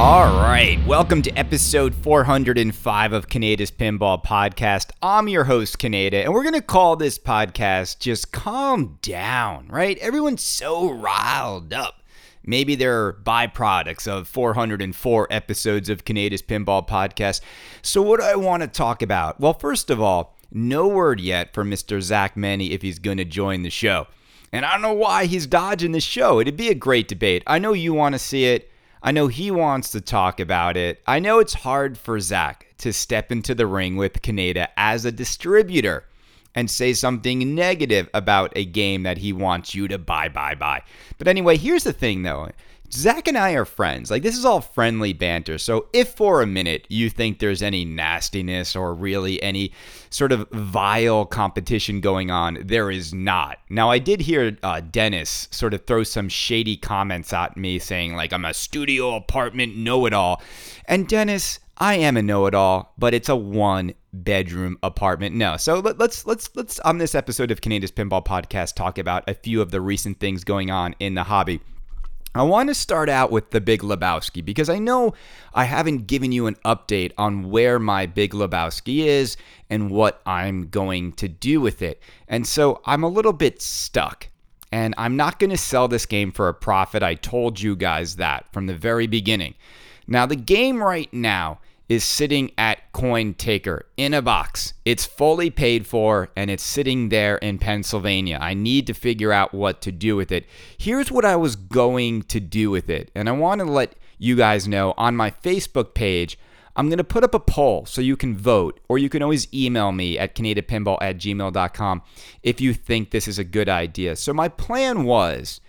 All right, welcome to episode 405 of Kaneda's Pinball Podcast. I'm your host, Kaneda, and we're going to call this podcast Just Calm Down, right? Everyone's so riled up. Maybe they're byproducts of 404 episodes of Kaneda's Pinball Podcast. So, what do I want to talk about? Well, first of all, no word yet from Mr. Zach Meny if he's going to join the show. And I don't know why he's dodging the show. It'd be a great debate. I know you want to see it. I know he wants to talk about it. I know it's hard for Zach to step into the ring with Kaneda as a distributor and say something negative about a game that he wants you to buy, buy, buy. But anyway, here's the thing though. Zach and I are friends. Like, this is all friendly banter. So, if for a minute you think there's any nastiness or really any sort of vile competition going on, there is not. Now, I did hear uh, Dennis sort of throw some shady comments at me saying, like, I'm a studio apartment know it all. And Dennis, I am a know-it-all, but it's a one-bedroom apartment. No, so let, us let's let's on this episode of Kaneda's Pinball Podcast talk about a few of the recent things going on in the hobby. I want to start out with the Big Lebowski because I know I haven't given you an update on where my Big Lebowski is and what I'm going to do with it. And so I'm a little bit stuck. And I'm not going to sell this game for a profit. I told you guys that from the very beginning. Now, the game right now is sitting at CoinTaker in a box. It's fully paid for and it's sitting there in Pennsylvania. I need to figure out what to do with it. Here's what I was going to do with it. And I want to let you guys know on my Facebook page. I'm going to put up a poll so you can vote, or you can always email me at kanedapinball at gmail.com if you think this is a good idea. So, my plan was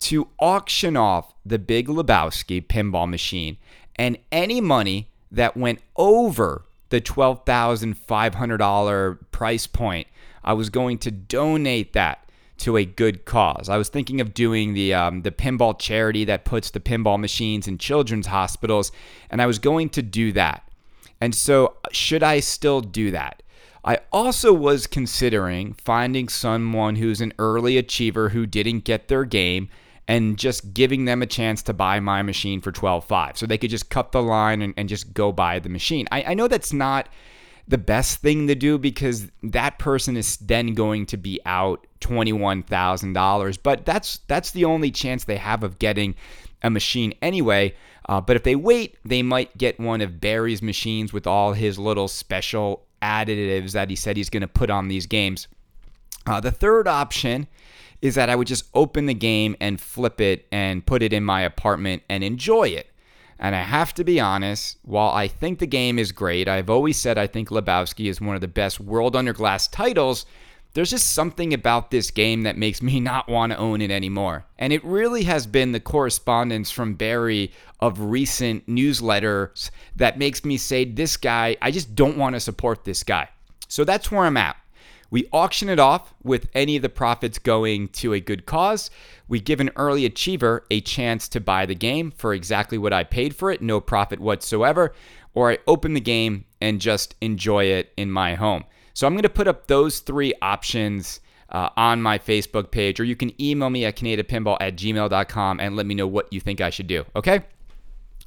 to auction off the Big Lebowski pinball machine, and any money that went over the $12,500 price point, I was going to donate that to a good cause. I was thinking of doing the um, the pinball charity that puts the pinball machines in children's hospitals, and I was going to do that. And so, should I still do that? I also was considering finding someone who's an early achiever who didn't get their game and just giving them a chance to buy my machine for 12.5 so they could just cut the line and, and just go buy the machine. I, I know that's not the best thing to do because that person is then going to be out $21,000 but that's that's the only chance they have of getting a machine anyway. Uh, but if they wait they might get one of Barry's machines with all his little special additives that he said he's going to put on these games. Uh, the third option is that I would just open the game and flip it and put it in my apartment and enjoy it. And I have to be honest, while I think the game is great, I've always said I think Lebowski is one of the best World Under Glass titles. There's just something about this game that makes me not want to own it anymore. And it really has been the correspondence from Barry of recent newsletters that makes me say, this guy, I just don't want to support this guy. So that's where I'm at. We auction it off with any of the profits going to a good cause. We give an early achiever a chance to buy the game for exactly what I paid for it, no profit whatsoever, or I open the game and just enjoy it in my home. So I'm going to put up those three options uh, on my Facebook page, or you can email me at kanedapinball at gmail.com and let me know what you think I should do. Okay?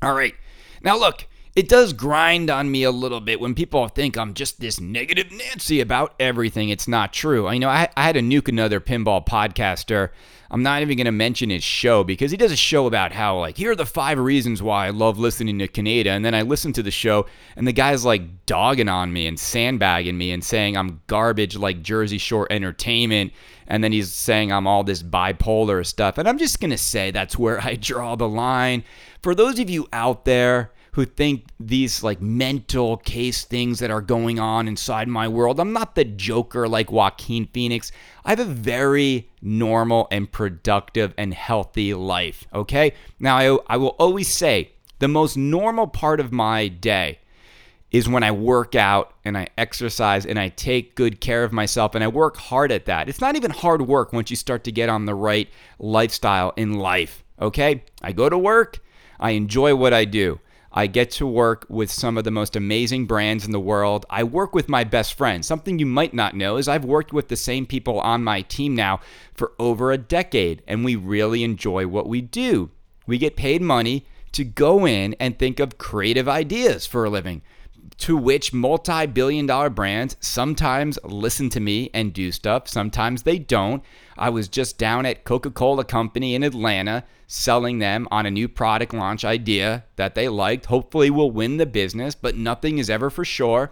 All right. Now, look, it does grind on me a little bit when people think I'm just this negative Nancy about everything. It's not true. You know, I, I had to nuke another pinball podcaster. I'm not even going to mention his show because he does a show about how, like, here are the five reasons why I love listening to Kaneda. And then I listen to the show, and the guy's like dogging on me and sandbagging me and saying I'm garbage like Jersey Shore entertainment. And then he's saying I'm all this bipolar stuff. And I'm just going to say that's where I draw the line. For those of you out there, who think these like mental case things that are going on inside my world. I'm not the joker like Joaquin Phoenix. I have a very normal and productive and healthy life. Okay. Now, I, I will always say the most normal part of my day is when I work out and I exercise and I take good care of myself and I work hard at that. It's not even hard work once you start to get on the right lifestyle in life. Okay? I go to work, I enjoy what I do. I get to work with some of the most amazing brands in the world. I work with my best friends. Something you might not know is I've worked with the same people on my team now for over a decade, and we really enjoy what we do. We get paid money to go in and think of creative ideas for a living to which multi billion dollar brands sometimes listen to me and do stuff, sometimes they don't. I was just down at Coca Cola Company in Atlanta selling them on a new product launch idea that they liked. Hopefully, we'll win the business, but nothing is ever for sure.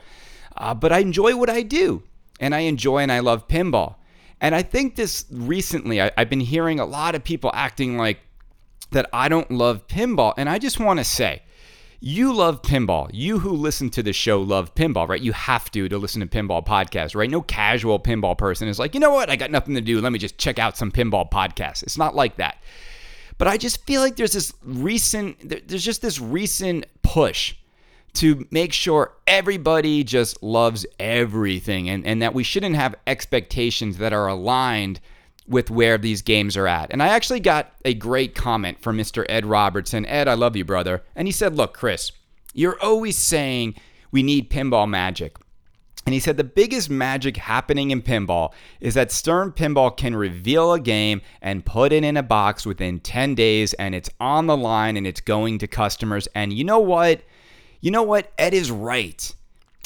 Uh, but I enjoy what I do, and I enjoy and I love pinball. And I think this recently, I, I've been hearing a lot of people acting like that I don't love pinball. And I just want to say, you love pinball. You who listen to the show love pinball, right? You have to to listen to pinball podcasts, right? No casual pinball person is like, you know what? I got nothing to do. Let me just check out some pinball podcasts. It's not like that. But I just feel like there's this recent, there's just this recent push to make sure everybody just loves everything and, and that we shouldn't have expectations that are aligned with where these games are at. And I actually got a great comment from Mr. Ed Robertson. Ed, I love you, brother. And he said, Look, Chris, you're always saying we need pinball magic. And he said the biggest magic happening in pinball is that Stern Pinball can reveal a game and put it in a box within 10 days and it's on the line and it's going to customers. And you know what? You know what? Ed is right.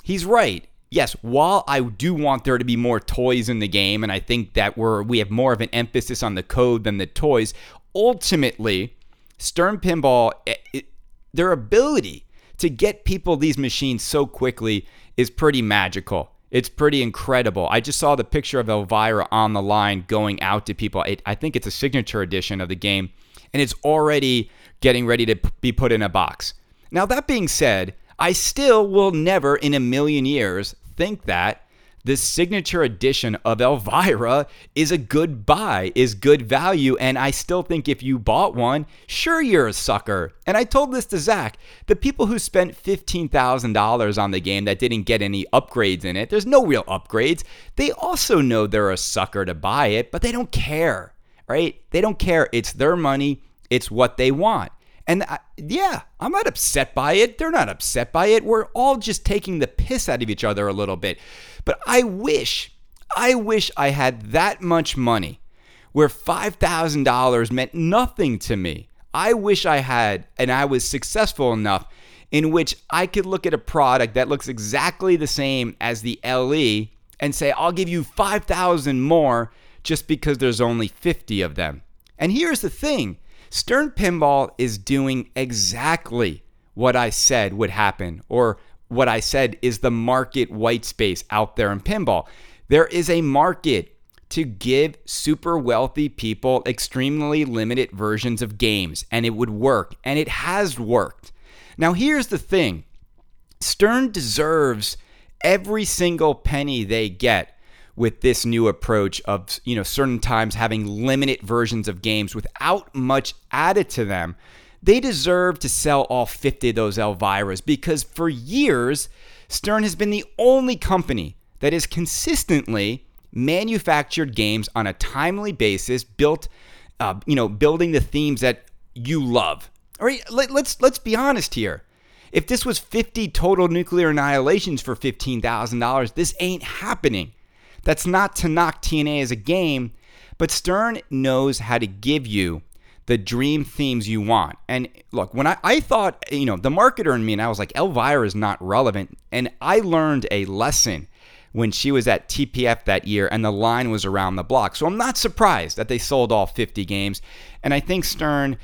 He's right yes, while I do want there to be more toys in the game, and I think that we're we have more of an emphasis on the code than the toys, ultimately, Stern Pinball, it, eh, it, their ability to get people these machines so quickly is pretty magical. It's pretty incredible. I just saw the picture of Elvira on the line going out to people. It, I think it's a signature edition of the game, and it's already getting ready to be put in a box. Now, that being said, I still will never in a million years think that this signature edition of Elvira is a good buy, is good value. And I still think if you bought one, sure, you're a sucker. And I told this to Zach the people who spent $15,000 on the game that didn't get any upgrades in it, there's no real upgrades. They also know they're a sucker to buy it, but they don't care, right? They don't care. It's their money, it's what they want. And I, yeah, I'm not upset by it. They're not upset by it. We're all just taking the piss out of each other a little bit. But I wish, I wish I had that much money where $5,000 meant nothing to me. I wish I had, and I was successful enough in which I could look at a product that looks exactly the same as the LE and say, I'll give you 5,000 more just because there's only 50 of them. And here's the thing Stern Pinball is doing exactly what I said would happen, or what I said is the market white space out there in pinball. There is a market to give super wealthy people extremely limited versions of games, and it would work, and it has worked. Now, here's the thing Stern deserves every single penny they get with this new approach of you know certain times having limited versions of games without much added to them they deserve to sell all 50 of those elviras because for years stern has been the only company that has consistently manufactured games on a timely basis built uh, you know building the themes that you love. All right let, let's let's be honest here. If this was 50 total nuclear annihilations for $15,000 this ain't happening that's not to knock TNA as a game, but Stern knows how to give you the dream themes you want. And look, when I, I thought, you know, the marketer in me, and I was like, Elvira is not relevant. And I learned a lesson when she was at TPF that year and the line was around the block. So I'm not surprised that they sold all 50 games. And I think Stern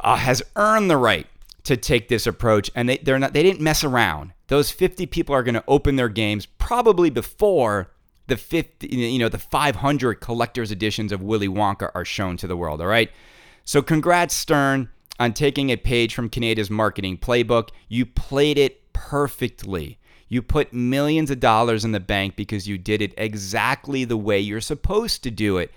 uh, has earned the right to take this approach and they, they're not they didn't mess around. Those 50 people are going to open their games probably before the 50, you know, the 500 collector's editions of Willy Wonka are shown to the world. All right. So congrats, Stern, on taking a page from Kaneda's marketing playbook. You played it perfectly. You put millions of dollars in the bank because you did it exactly the way you're supposed to do it.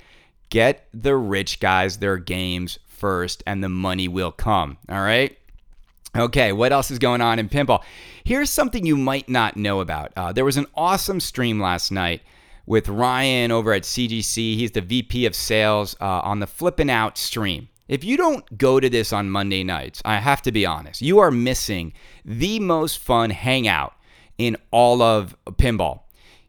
Get the rich guys their games first, and the money will come. All right. Okay, what else is going on in pinball? Here's something you might not know about. Uh, there was an awesome stream last night with Ryan over at CGC. He's the VP of sales uh, on the Flipping Out stream. If you don't go to this on Monday nights, I have to be honest, you are missing the most fun hangout in all of pinball.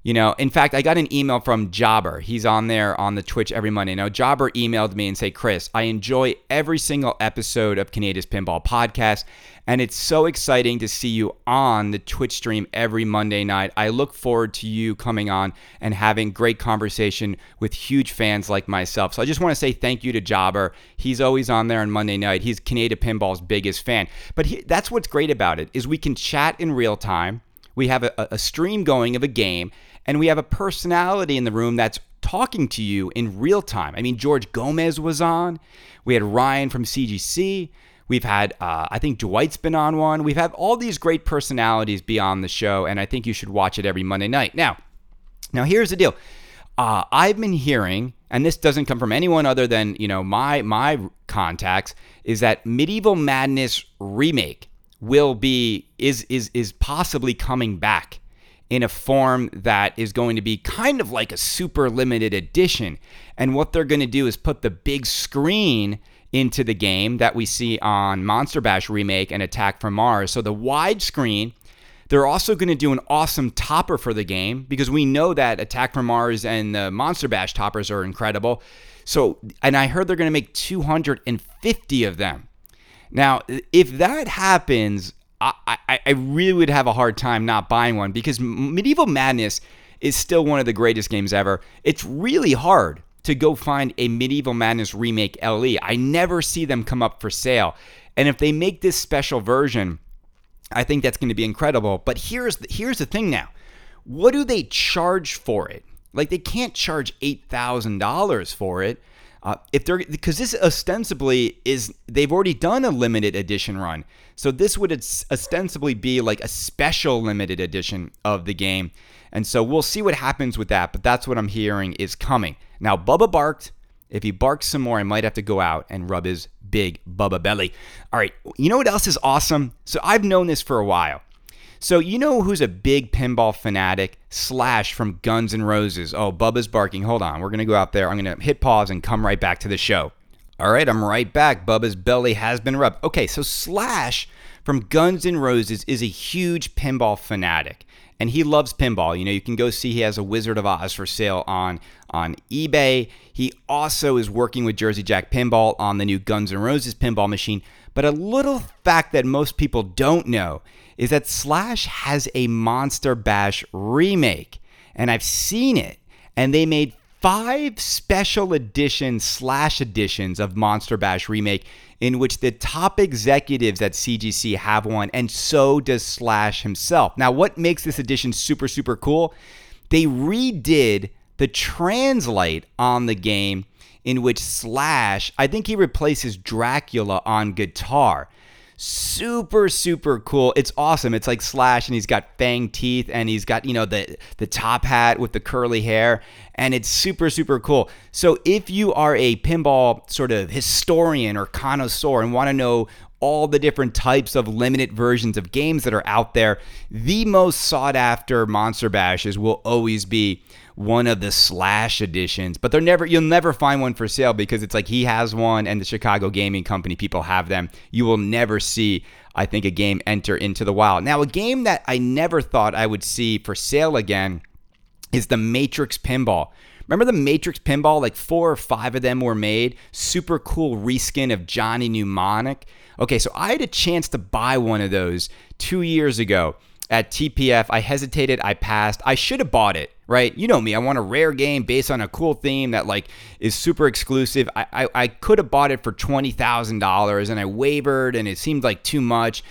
You know, in fact, I got an email from Jobber. He's on there on the Twitch every Monday. Now, Jobber emailed me and say, Chris, I enjoy every single episode of Kaneda's Pinball Podcast, and it's so exciting to see you on the Twitch stream every Monday night. I look forward to you coming on and having great conversation with huge fans like myself. So I just want to say thank you to Jobber. He's always on there on Monday night. He's Kaneda Pinball's biggest fan. But he, that's what's great about it is we can chat in real time. We have a, a stream going of a game and we have a personality in the room that's talking to you in real time. I mean, George Gomez was on. We had Ryan from CGC. We've had, uh, I think Dwight's been on one. We've had all these great personalities be on the show, and I think you should watch it every Monday night. Now, now here's the deal. Uh, I've been hearing, and this doesn't come from anyone other than you know my my contacts, is that Medieval Madness remake will be is is is possibly coming back in a form that is going to be kind of like a super limited edition. And what they're going to do is put the big screen into the game that we see on Monster Bash Remake and Attack from Mars. So the wide screen. They're also going to do an awesome topper for the game because we know that Attack from Mars and the Monster Bash toppers are incredible. So, and I heard they're going to make 250 of them. Now, if that happens, I, I, I really would have a hard time not buying one because Medieval Madness is still one of the greatest games ever. It's really hard to go find a Medieval Madness remake LE. I never see them come up for sale. And if they make this special version, I think that's going to be incredible. But here's the, here's the thing now. What do they charge for it? Like they can't charge $8,000 for it. Uh, if they're because this ostensibly is they've already done a limited edition run, so this would ostensibly be like a special limited edition of the game, and so we'll see what happens with that. But that's what I'm hearing is coming. Now Bubba barked. If he barks some more, I might have to go out and rub his big Bubba belly. All right, you know what else is awesome? So I've known this for a while. So you know who's a big pinball fanatic? Slash from Guns N' Roses. Oh, Bubba's barking. Hold on. We're going to go out there. I'm going to hit pause and come right back to the show. All right, I'm right back. Bubba's belly has been rubbed. Okay, so Slash from Guns N' Roses is a huge pinball fanatic. And he loves pinball. You know, you can go see he has a Wizard of Oz for sale on on eBay. He also is working with Jersey Jack Pinball on the new Guns N' Roses pinball machine. But a little fact that most people don't know is that Slash has a Monster Bash remake, and I've seen it, and they made five special edition slash editions of Monster Bash remake in which the top executives at CGC have one, and so does Slash himself. Now, what makes this edition super, super cool? They redid the translite on the game in which Slash, I think he replaces Dracula on guitar super super cool. It's awesome. It's like slash and he's got fang teeth and he's got you know the the top hat with the curly hair and it's super super cool. So if you are a pinball sort of historian or connoisseur and want to know all the different types of limited versions of games that are out there the most sought after monster bashes will always be one of the slash editions, but they're never you'll never find one for sale because it's like he has one and the Chicago Gaming Company people have them. You will never see I think a game enter into the wild. Now a game that I never thought I would see for sale again is the Matrix Pinball. Remember the Matrix Pinball? Like four or five of them were made. Super cool reskin of Johnny Mnemonic. Okay, so I had a chance to buy one of those two years ago at TPF. I hesitated. I passed. I should have bought it, right? You know me. I want a rare game based on a cool theme that like is super exclusive. I I, I could have bought it for twenty thousand dollars, and I wavered, and it seemed like too much.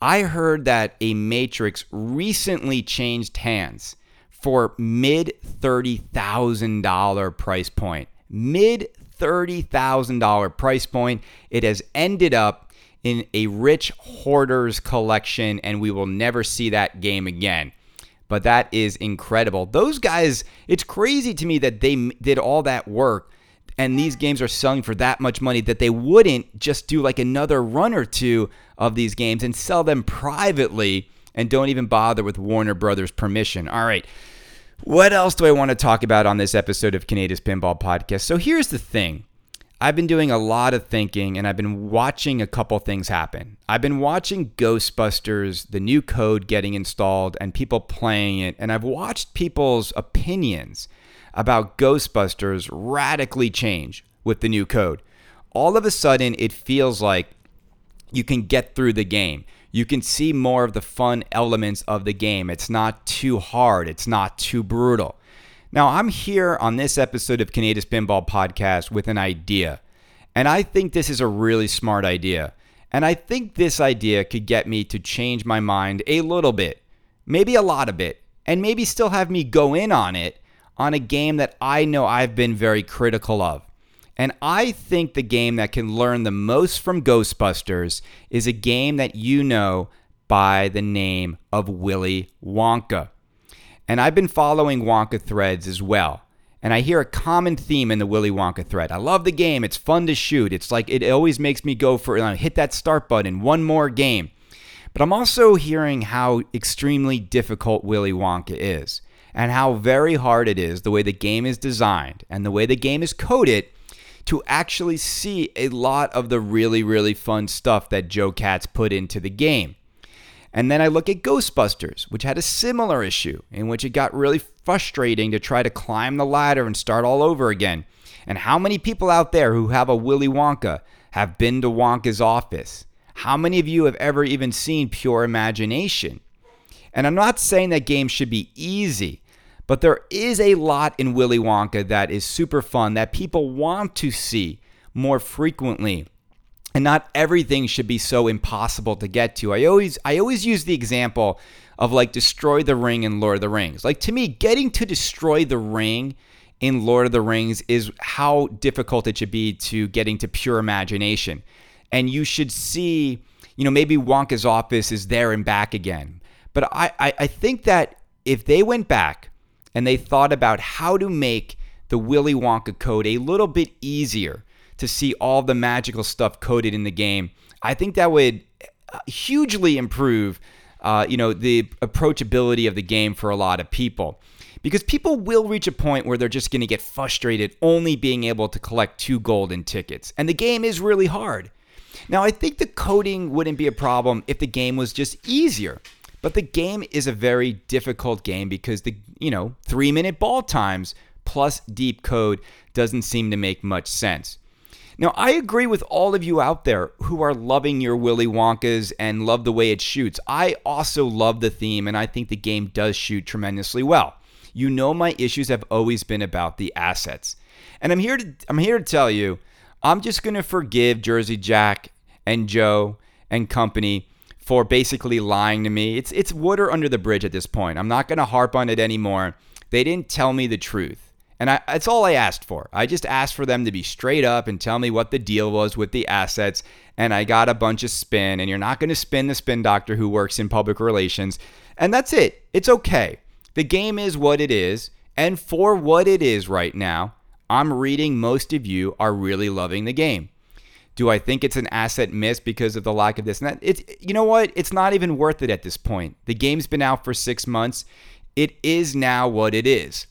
I heard that a Matrix recently changed hands for mid thirty thousand dollar price point. Mid thirty thousand dollar price point. It has ended up in a rich hoarder's collection, and we will never see that game again. But that is incredible. Those guys, it's crazy to me that they did all that work and these games are selling for that much money that they wouldn't just do like another run or two of these games and sell them privately and don't even bother with Warner Brothers permission. All right. What else do I want to talk about on this episode of Kaneda's Pinball Podcast? So here's the thing. I've been doing a lot of thinking and I've been watching a couple things happen. I've been watching Ghostbusters, the new code getting installed, and people playing it, and I've watched people's opinions about Ghostbusters radically change with the new code. All of a sudden, it feels like you can get through the game. You can see more of the fun elements of the game. It's not too hard, it's not too brutal. Now, I'm here on this episode of Kaneda's Pinball Podcast with an idea. And I think this is a really smart idea. And I think this idea could get me to change my mind a little bit, maybe a lot of it, and maybe still have me go in on it on a game that I know I've been very critical of. And I think the game that can learn the most from Ghostbusters is a game that you know by the name of Willy Wonka. And I've been following Wonka threads as well. And I hear a common theme in the Willy Wonka thread. I love the game. It's fun to shoot. It's like it always makes me go for uh, hit that start button, one more game. But I'm also hearing how extremely difficult Willy Wonka is and how very hard it is the way the game is designed and the way the game is coded to actually see a lot of the really, really fun stuff that Joe Katz put into the game. And then I look at Ghostbusters, which had a similar issue in which it got really frustrating to try to climb the ladder and start all over again. And how many people out there who have a Willy Wonka have been to Wonka's office? How many of you have ever even seen Pure Imagination? And I'm not saying that games should be easy, but there is a lot in Willy Wonka that is super fun that people want to see more frequently and not everything should be so impossible to get to. I always I always use the example of like destroy the ring in Lord of the Rings. Like to me, getting to destroy the ring in Lord of the Rings is how difficult it should be to getting to pure imagination. And you should see, you know, maybe Wonka's office is there and back again. But I, I, I think that if they went back and they thought about how to make the Willy Wonka code a little bit easier to see all the magical stuff coded in the game. I think that would uh, hugely improve, uh, you know, the approachability of the game for a lot of people. Because people will reach a point where they're just going to get frustrated only being able to collect two golden tickets. And the game is really hard. Now, I think the coding wouldn't be a problem if the game was just easier. But the game is a very difficult game because the, you know, 3-minute ball times plus deep code doesn't seem to make much sense. Now, I agree with all of you out there who are loving your Willy Wonkas and love the way it shoots. I also love the theme, and I think the game does shoot tremendously well. You know, my issues have always been about the assets. And I'm here to, I'm here to tell you, I'm just going to forgive Jersey Jack and Joe and company for basically lying to me. It's, it's water under the bridge at this point. I'm not going to harp on it anymore. They didn't tell me the truth. And I, that's all I asked for. I just asked for them to be straight up and tell me what the deal was with the assets. And I got a bunch of spin. And you're not going to spin the spin doctor who works in public relations. And that's it. It's okay. The game is what it is. And for what it is right now, I'm reading most of you are really loving the game. Do I think it's an asset miss because of the lack of this and that? It's you know what? It's not even worth it at this point. The game's been out for six months. It is now what it is.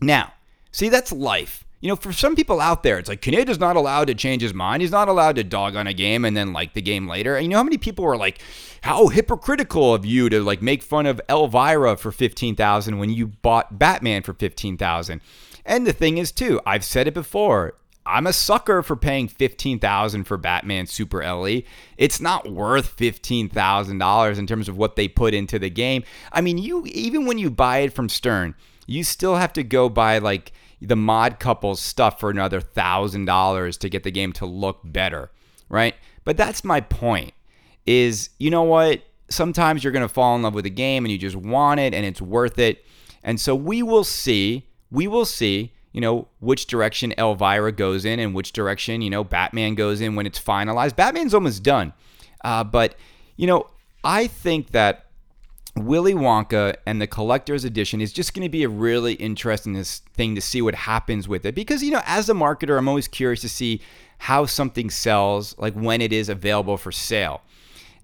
Now, See, that's life. You know, for some people out there, it's like Kaneda's not allowed to change his mind. He's not allowed to dog on a game and then like the game later. And you know how many people were like, "How hypocritical of you to like make fun of Elvira for fifteen thousand when you bought Batman for fifteen thousand? And the thing is, too, I've said it before. I'm a sucker for paying fifteen thousand for Batman Super LE. It's not worth fifteen thousand dollars in terms of what they put into the game. I mean, you even when you buy it from Stern you still have to go buy like the Mod Couple's stuff for another thousand dollars to get the game to look better, right? But that's my point. Is you know what? Sometimes you're gonna fall in love with a game and you just want it and it's worth it. And so we will see. We will see. You know which direction Elvira goes in and which direction you know Batman goes in when it's finalized. Batman's almost done, uh, but you know I think that Willy Wonka and the collector's edition is just going to be a really interesting thing to see what happens with it. Because you know as a marketer I'm always curious to see how something sells like when it is available for sale.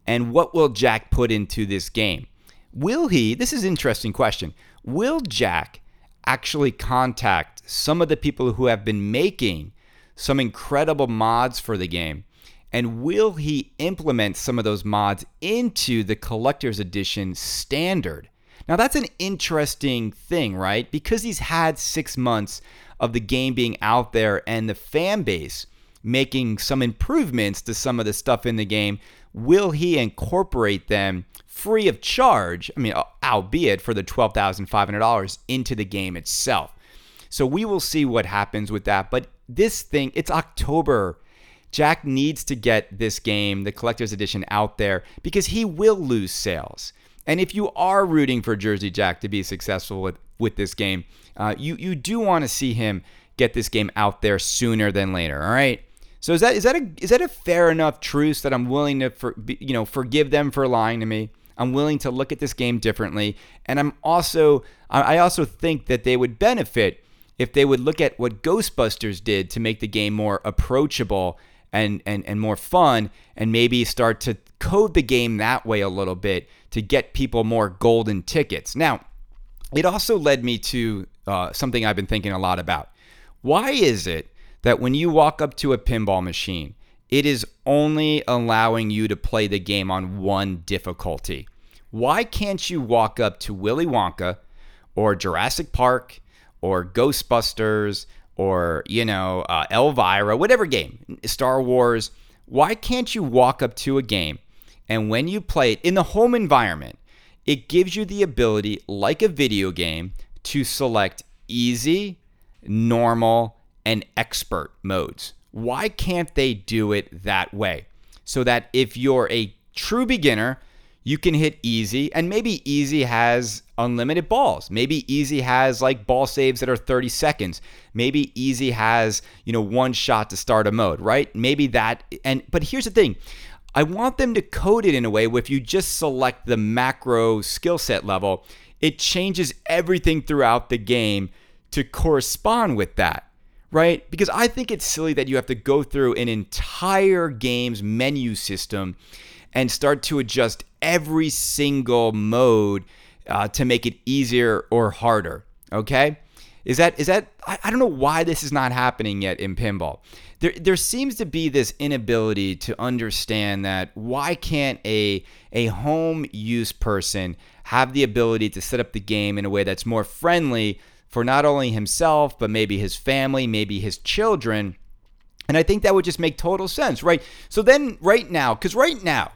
And what will Jack put into this game? Will he this is an interesting question. Will Jack actually contact some of the people who have been making some incredible mods for the game? And will he implement some of those mods into the collector's edition standard? Now, that's an interesting thing, right? Because he's had six months of the game being out there and the fan base making some improvements to some of the stuff in the game, will he incorporate them free of charge? I mean, uh, albeit for the $12,500 into the game itself. So we will see what happens with that. But this thing, it's October. Jack needs to get this game, the collector's edition, out there because he will lose sales. And if you are rooting for Jersey Jack to be successful with, with this game, uh, you you do want to see him get this game out there sooner than later. All right. So is that is that a is that a fair enough truce that I'm willing to for, you know forgive them for lying to me? I'm willing to look at this game differently, and I'm also I also think that they would benefit if they would look at what Ghostbusters did to make the game more approachable and and and more fun, and maybe start to code the game that way a little bit to get people more golden tickets. Now, it also led me to uh, something I've been thinking a lot about. Why is it that when you walk up to a pinball machine, it is only allowing you to play the game on one difficulty? Why can't you walk up to Willy Wonka or Jurassic Park or Ghostbusters or, you know, uh, Elvira, whatever game, Star Wars? Why can't you walk up to a game and when you play it in the home environment, it gives you the ability, like a video game, to select easy, normal, and expert modes. Why can't they do it that way? So that if you're a true beginner, you can hit easy, and maybe easy has unlimited balls. Maybe easy has like ball saves that are 30 seconds. Maybe easy has, you know, one shot to start a mode, right? Maybe that and but here's the thing. I want them to code it in a way where if you just select the macro skill set level, it changes everything throughout the game to correspond with that, right? Because I think it's silly that you have to go through an entire game's menu system and start to adjust every single mode uh, to make it easier or harder, okay? Is that is that I, I don't know why this is not happening yet in pinball. There there seems to be this inability to understand that why can't a a home use person have the ability to set up the game in a way that's more friendly for not only himself but maybe his family, maybe his children. And I think that would just make total sense, right? So then right now, cuz right now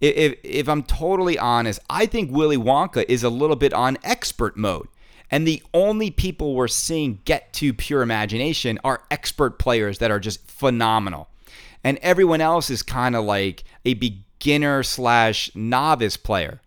if, if I'm totally honest, I think Willy Wonka is a little bit on expert mode. And the only people we're seeing get to pure imagination are expert players that are just phenomenal. And everyone else is kind of like a beginner slash novice player.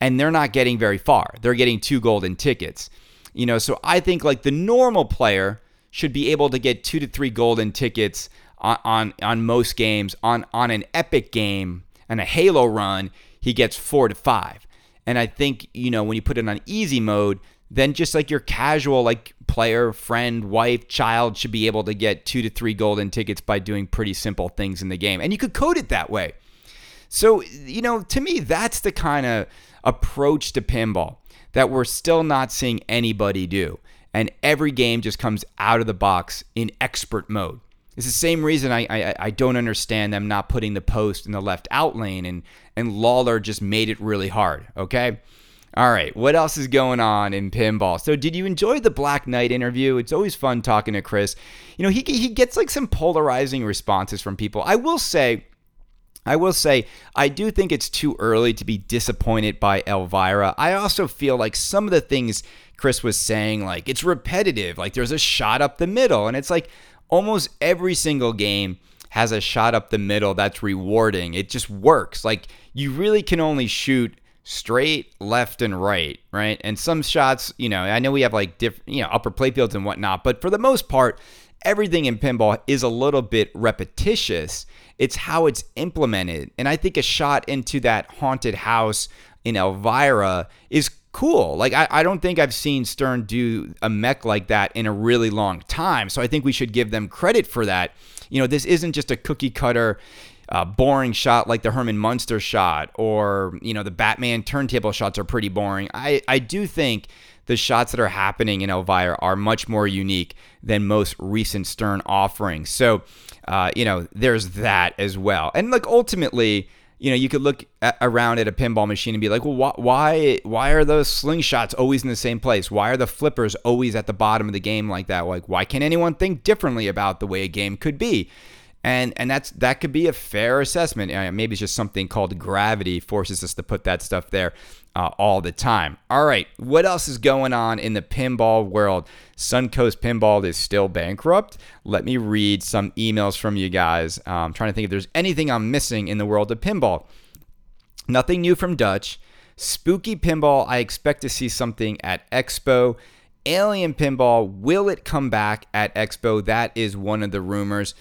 And they're not getting very far. They're getting two golden tickets. You know, so I think like the normal player should be able to get two to three golden tickets on, on, on most games. On, on an epic game and a Halo run, he gets four to five. And I think, you know, when you put it on easy mode, then just like your casual like player, friend, wife, child should be able to get two to three golden tickets by doing pretty simple things in the game. And you could code it that way. So, you know, to me, that's the kind of approach to pinball that we're still not seeing anybody do. And every game just comes out of the box in expert mode. It's the same reason I, I, I don't understand them not putting the post in the left out lane and and Lawler just made it really hard. Okay, all right, what else is going on in pinball? So, did you enjoy the Black Knight interview? It's always fun talking to Chris. You know, he he gets like some polarizing responses from people. I will say, I will say, I do think it's too early to be disappointed by Elvira. I also feel like some of the things Chris was saying, like it's repetitive, like there's a shot up the middle, and it's like almost every single game has a shot up the middle that's rewarding. It just works. Like you really can only shoot straight, left, and right, right? And some shots, you know, I know we have like different, you know, upper playfields and whatnot, but for the most part, everything in pinball is a little bit repetitious. It's how it's implemented. And I think a shot into that haunted house in Elvira is cool. Like, I, I don't think I've seen Stern do a mech like that in a really long time. So I think we should give them credit for that. You know, this isn't just a cookie cutter, uh, boring shot like the Herman Munster shot or, you know, the Batman turntable shots are pretty boring. I, I do think the shots that are happening in Elvira are much more unique than most recent Stern offerings. So, uh, you know, there's that as well. And like ultimately, you know, you could look at, around at a pinball machine and be like, well, wh- why why are those slingshots always in the same place? Why are the flippers always at the bottom of the game like that? Like, why can anyone think differently about the way a game could be? And and that's that could be a fair assessment. Maybe it's just something called gravity forces us to put that stuff there uh, all the time. All right, what else is going on in the pinball world? Suncoast Pinball is still bankrupt. Let me read some emails from you guys. Uh, I'm trying to think if there's anything I'm missing in the world of pinball. Nothing new from Dutch. Spooky Pinball, I expect to see something at Expo. Alien Pinball, will it come back at Expo? That is one of the rumors.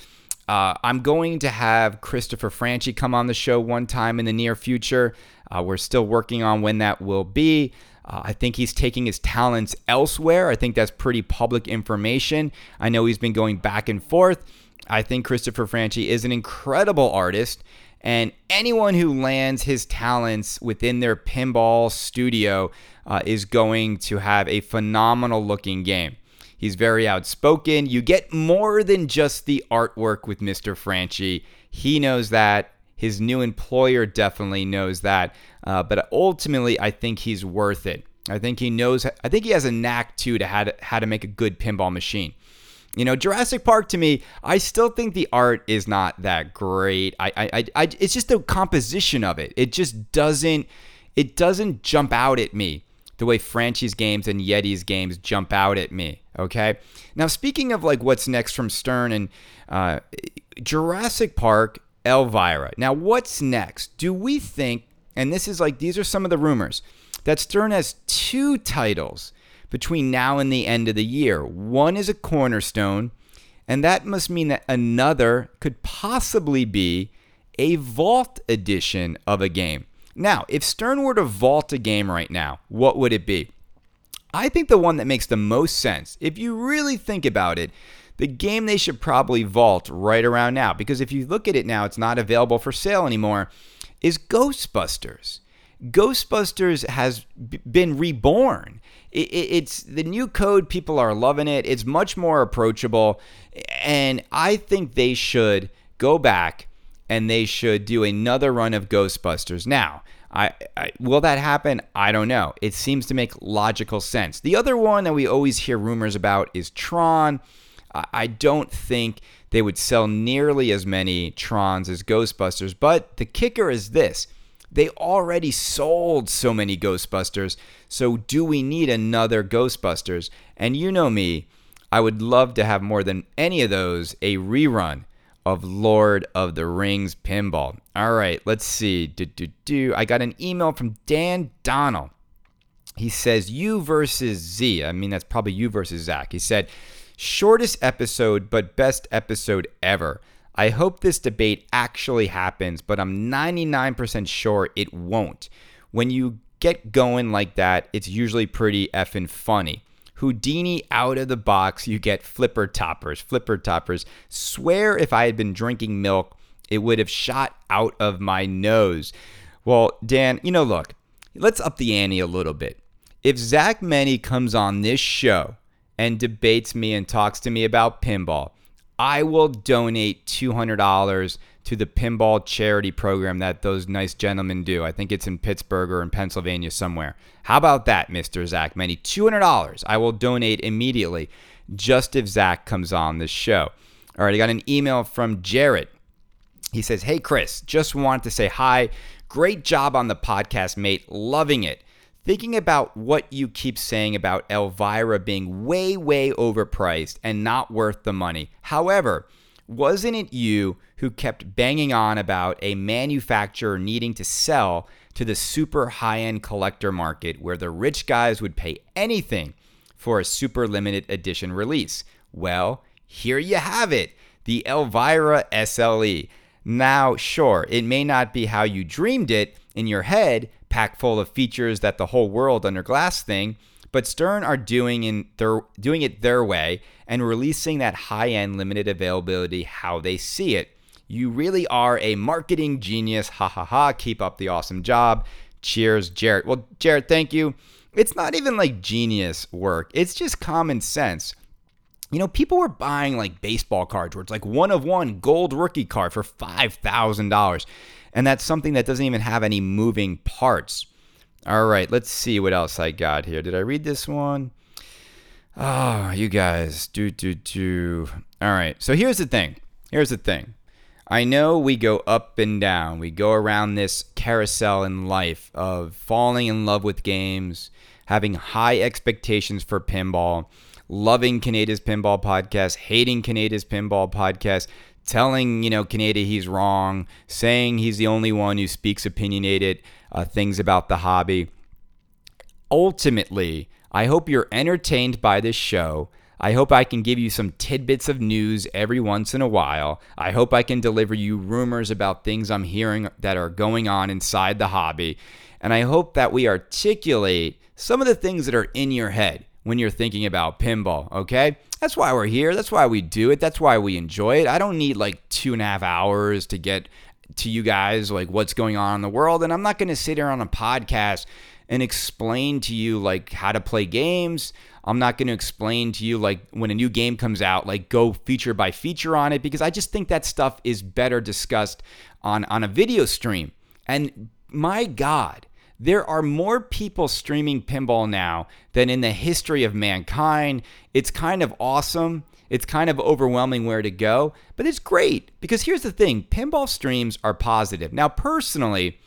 Uh, I'm going to have Christopher Franchi come on the show one time in the near future. Uh, we're still working on when that will be. Uh, I think he's taking his talents elsewhere. I think that's pretty public information. I know he's been going back and forth. I think Christopher Franchi is an incredible artist, and anyone who lands his talents within their pinball studio uh, is going to have a phenomenal looking game. He's very outspoken. You get more than just the artwork with Mr. Franchi. He knows that. His new employer definitely knows that. Uh, but ultimately, I think he's worth it. I think he knows. I think he has a knack too to how to, how to make a good pinball machine. You know, Jurassic Park to me, I still think the art is not that great. I, I, I, it's just the composition of it. It just doesn't, it doesn't jump out at me the way Franchi's games and Yeti's games jump out at me. Okay. Now, speaking of like what's next from Stern and uh, Jurassic Park, Elvira. Now, what's next? Do we think, and this is like, these are some of the rumors, that Stern has two titles between now and the end of the year. One is a cornerstone, and that must mean that another could possibly be a vault edition of a game. Now, if Stern were to vault a game right now, what would it be? I think the one that makes the most sense, if you really think about it, the game they should probably vault right around now, because if you look at it now, it's not available for sale anymore, is Ghostbusters. Ghostbusters has b- been reborn. It, it, it's the new code, people are loving it. It's much more approachable. And I think they should go back and they should do another run of Ghostbusters. Now, I, I, will that happen? I don't know. It seems to make logical sense. The other one that we always hear rumors about is Tron. I, I don't think they would sell nearly as many Trons as Ghostbusters, but the kicker is this. They already sold so many Ghostbusters, so do we need another Ghostbusters? And you know me, I would love to have more than any of those a rerun of Lord of the Rings pinball. All right, let's see. Do, do, do. I got an email from Dan Donnell. He says, You versus Z. I mean, that's probably you versus Zach. He said, Shortest episode, but best episode ever. I hope this debate actually happens, but I'm 99% sure it won't. When you get going like that, it's usually pretty effing funny. Houdini out of the box, you get flipper toppers. Flipper toppers. Swear if I had been drinking milk, it would have shot out of my nose. Well, Dan, you know, look, let's up the ante a little bit. If Zach Meny comes on this show and debates me and talks to me about pinball, I will donate $200 to the pinball charity program that those nice gentlemen do. I think it's in Pittsburgh or in Pennsylvania somewhere. How about that, Mr. Zach Meny? $200 I will donate immediately just if Zach comes on this show. All right, I got an email from Jarrett. He says, Hey, Chris, just wanted to say hi. Great job on the podcast, mate. Loving it. Thinking about what you keep saying about Elvira being way, way overpriced and not worth the money. However, wasn't it you who kept banging on about a manufacturer needing to sell to the super high end collector market where the rich guys would pay anything for a super limited edition release? Well, here you have it the Elvira SLE. Now, sure, it may not be how you dreamed it in your head, packed full of features that the whole world under glass thing but Stern are doing in their doing it their way and releasing that high-end limited availability how they see it. You really are a marketing genius. Ha ha ha. Keep up the awesome job. Cheers, Jarrett. Well, Jarrett, thank you. It's not even like genius work, it's just common sense. You know, people were buying like baseball cards where it's like one of one gold rookie card for $5,000. And that's something that doesn't even have any moving parts. All right, let's see what else I got here. Did I read this one? Oh, you guys. Do, do, do. All right, so here's the thing. Here's the thing. I know we go up and down. We go around this carousel in life of falling in love with games, having high expectations for pinball, loving Kaneda's Pinball Podcast, hating Kaneda's Pinball Podcast, telling, you know, Kaneda he's wrong, saying he's the only one who speaks opinionated uh, things about the hobby. Ultimately, I hope you're entertained by this show. I hope I can give you some tidbits of news every once in a while. I hope I can deliver you rumors about things I'm hearing that are going on inside the hobby. And I hope that we articulate some of the things that are in your head when you're thinking about pinball, okay? That's why we're here. That's why we do it. That's why we enjoy it. I don't need like two and a half hours to get to you guys like what's going on in the world. And I'm not going to sit here on a podcast and explain to you like how to play games. I'm not going to explain to you like when a new game comes out, like go feature by feature on it because I just think that stuff is better discussed on on a video stream. And my God, there are more people streaming pinball now than in the history of mankind. It's kind of awesome. It's kind of overwhelming where to go, but it's great because here's the thing pinball streams are positive. Now, personally,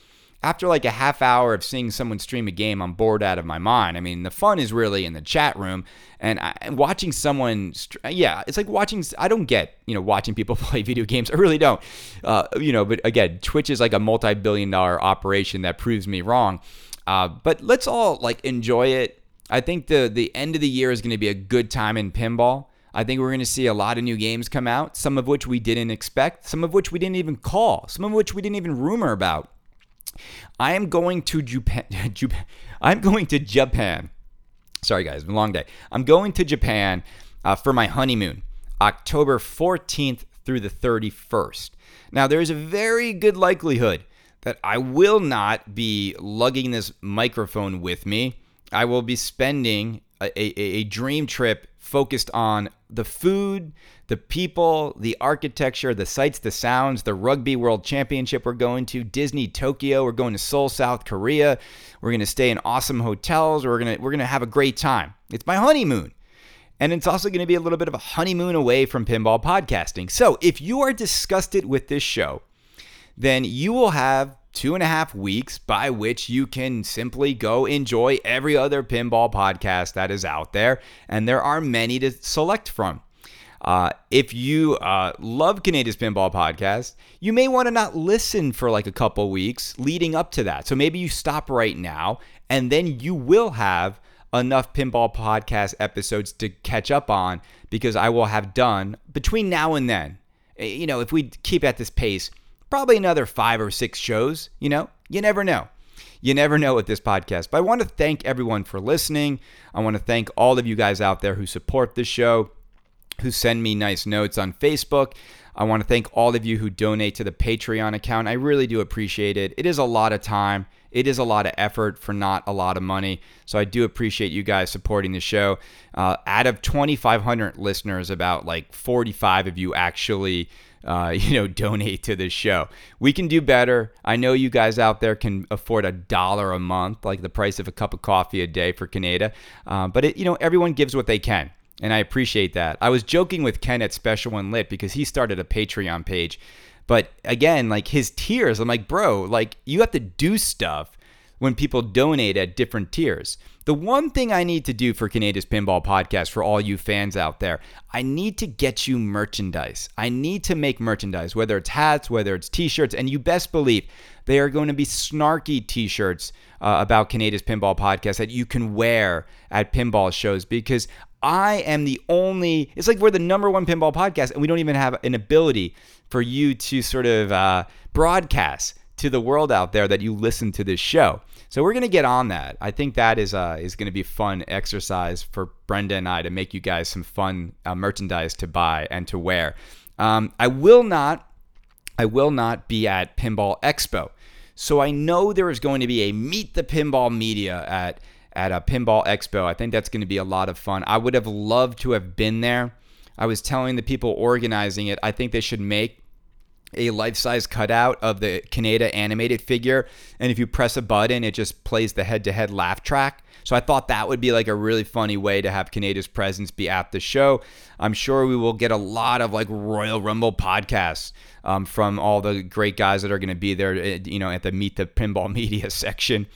after like a half hour of seeing someone stream a game, I'm bored out of my mind. I mean, the fun is really in the chat room and, I, watching someone. Yeah, it's like watching. I don't get you know watching people play video games. I really don't. Uh, you know, but again, Twitch is like a multi-billion-dollar operation that proves me wrong. Uh, but let's all like enjoy it. I think the the end of the year is going to be a good time in pinball. I think we're going to see a lot of new games come out, some of which we didn't expect, some of which we didn't even call, some of which we didn't even rumor about. I am going to Japan. I'm going to Japan. Sorry, guys, long day. I'm going to Japan uh, for my honeymoon, October 14th through the 31st. Now, there's a very good likelihood that I will not be lugging this microphone with me. I will be spending a, a, a dream trip focused on the food, the people, the architecture, the sights, the sounds, the Rugby World Championship we're going to, Disney Tokyo, we're going to Seoul, South Korea. We're going to stay in awesome hotels. We're going to we're going to have a great time. It's my honeymoon. And it's also going to be a little bit of a honeymoon away from pinball podcasting. So, if you are disgusted with this show, then you will have two and a half weeks by which you can simply go enjoy every other pinball podcast that is out there. And there are many to select from. Uh, if you uh, love Kaneda's Pinball Podcast, you may want to not listen for like a couple weeks leading up to that. So maybe you stop right now, and then you will have enough Pinball Podcast episodes to catch up on because I will have done between now and then. Eh, you know, if we keep at this pace, probably another five or six shows. You know, you never know. You never know with this podcast. But I want to thank everyone for listening. I want to thank all of you guys out there who support this show, who send me nice notes on Facebook. I want to thank all of you who donate to the Patreon account. I really do appreciate it. It is a lot of time. It is a lot of effort for not a lot of money. So I do appreciate you guys supporting the show. Uh, out of 2,500 listeners, about like 45 of you actually uh, you know, donate to this show. We can do better. I know you guys out there can afford a dollar a month, like the price of a cup of coffee a day for Kaneda. Uh, but it, you know, everyone gives what they can. And I appreciate that. I was joking with Ken at Special When Lit because he started a Patreon page. But again, like his tiers, I'm like, bro, like you have to do stuff when people donate at different tiers. The one thing I need to do for Kaneda's Pinball Podcast for all you fans out there, I need to get you merchandise. I need to make merchandise, whether it's hats, whether it's t shirts, and you best believe they are going to be snarky t shirts uh, about Kaneda's Pinball Podcast that you can wear at pinball shows because I am the only, it's like we're the number one pinball podcast and we don't even have an ability for you to sort of uh, broadcast to the world out there that you listen to this show. So we're gonna get on that. I think that is uh, is gonna be fun exercise for Brenda and I to make you guys some fun uh, merchandise to buy and to wear. Um, I will not, I will not be at Pinball Expo. So I know there is going to be a Meet the Pinball Media at at a Pinball Expo. I think that's going to be a lot of fun. I would have loved to have been there. I was telling the people organizing it, I think they should make a life-size cutout of the Kaneda animated figure, and if you press a button, it just plays the head-to-head laugh track. So I thought that would be like a really funny way to have Kaneda's presence be at the show. I'm sure we will get a lot of like Royal Rumble podcasts um, from all the great guys that are going to be there, eh, you know, at the Meet the Pinball Media section.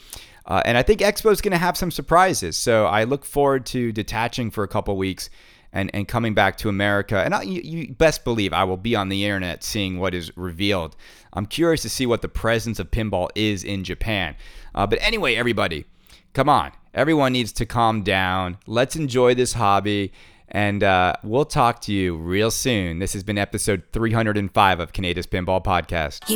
Uh, and I think Expo is going to have some surprises. So I look forward to detaching for a couple weeks and, and coming back to America. And I, you, you, best believe I will be on the internet seeing what is revealed. I'm curious to see what the presence of pinball is in Japan. Uh, but anyway, everybody, come on. Everyone needs to calm down. Let's enjoy this hobby. And uh, we'll talk to you real soon. This has been episode 305 of Kaneda's Pinball Podcast.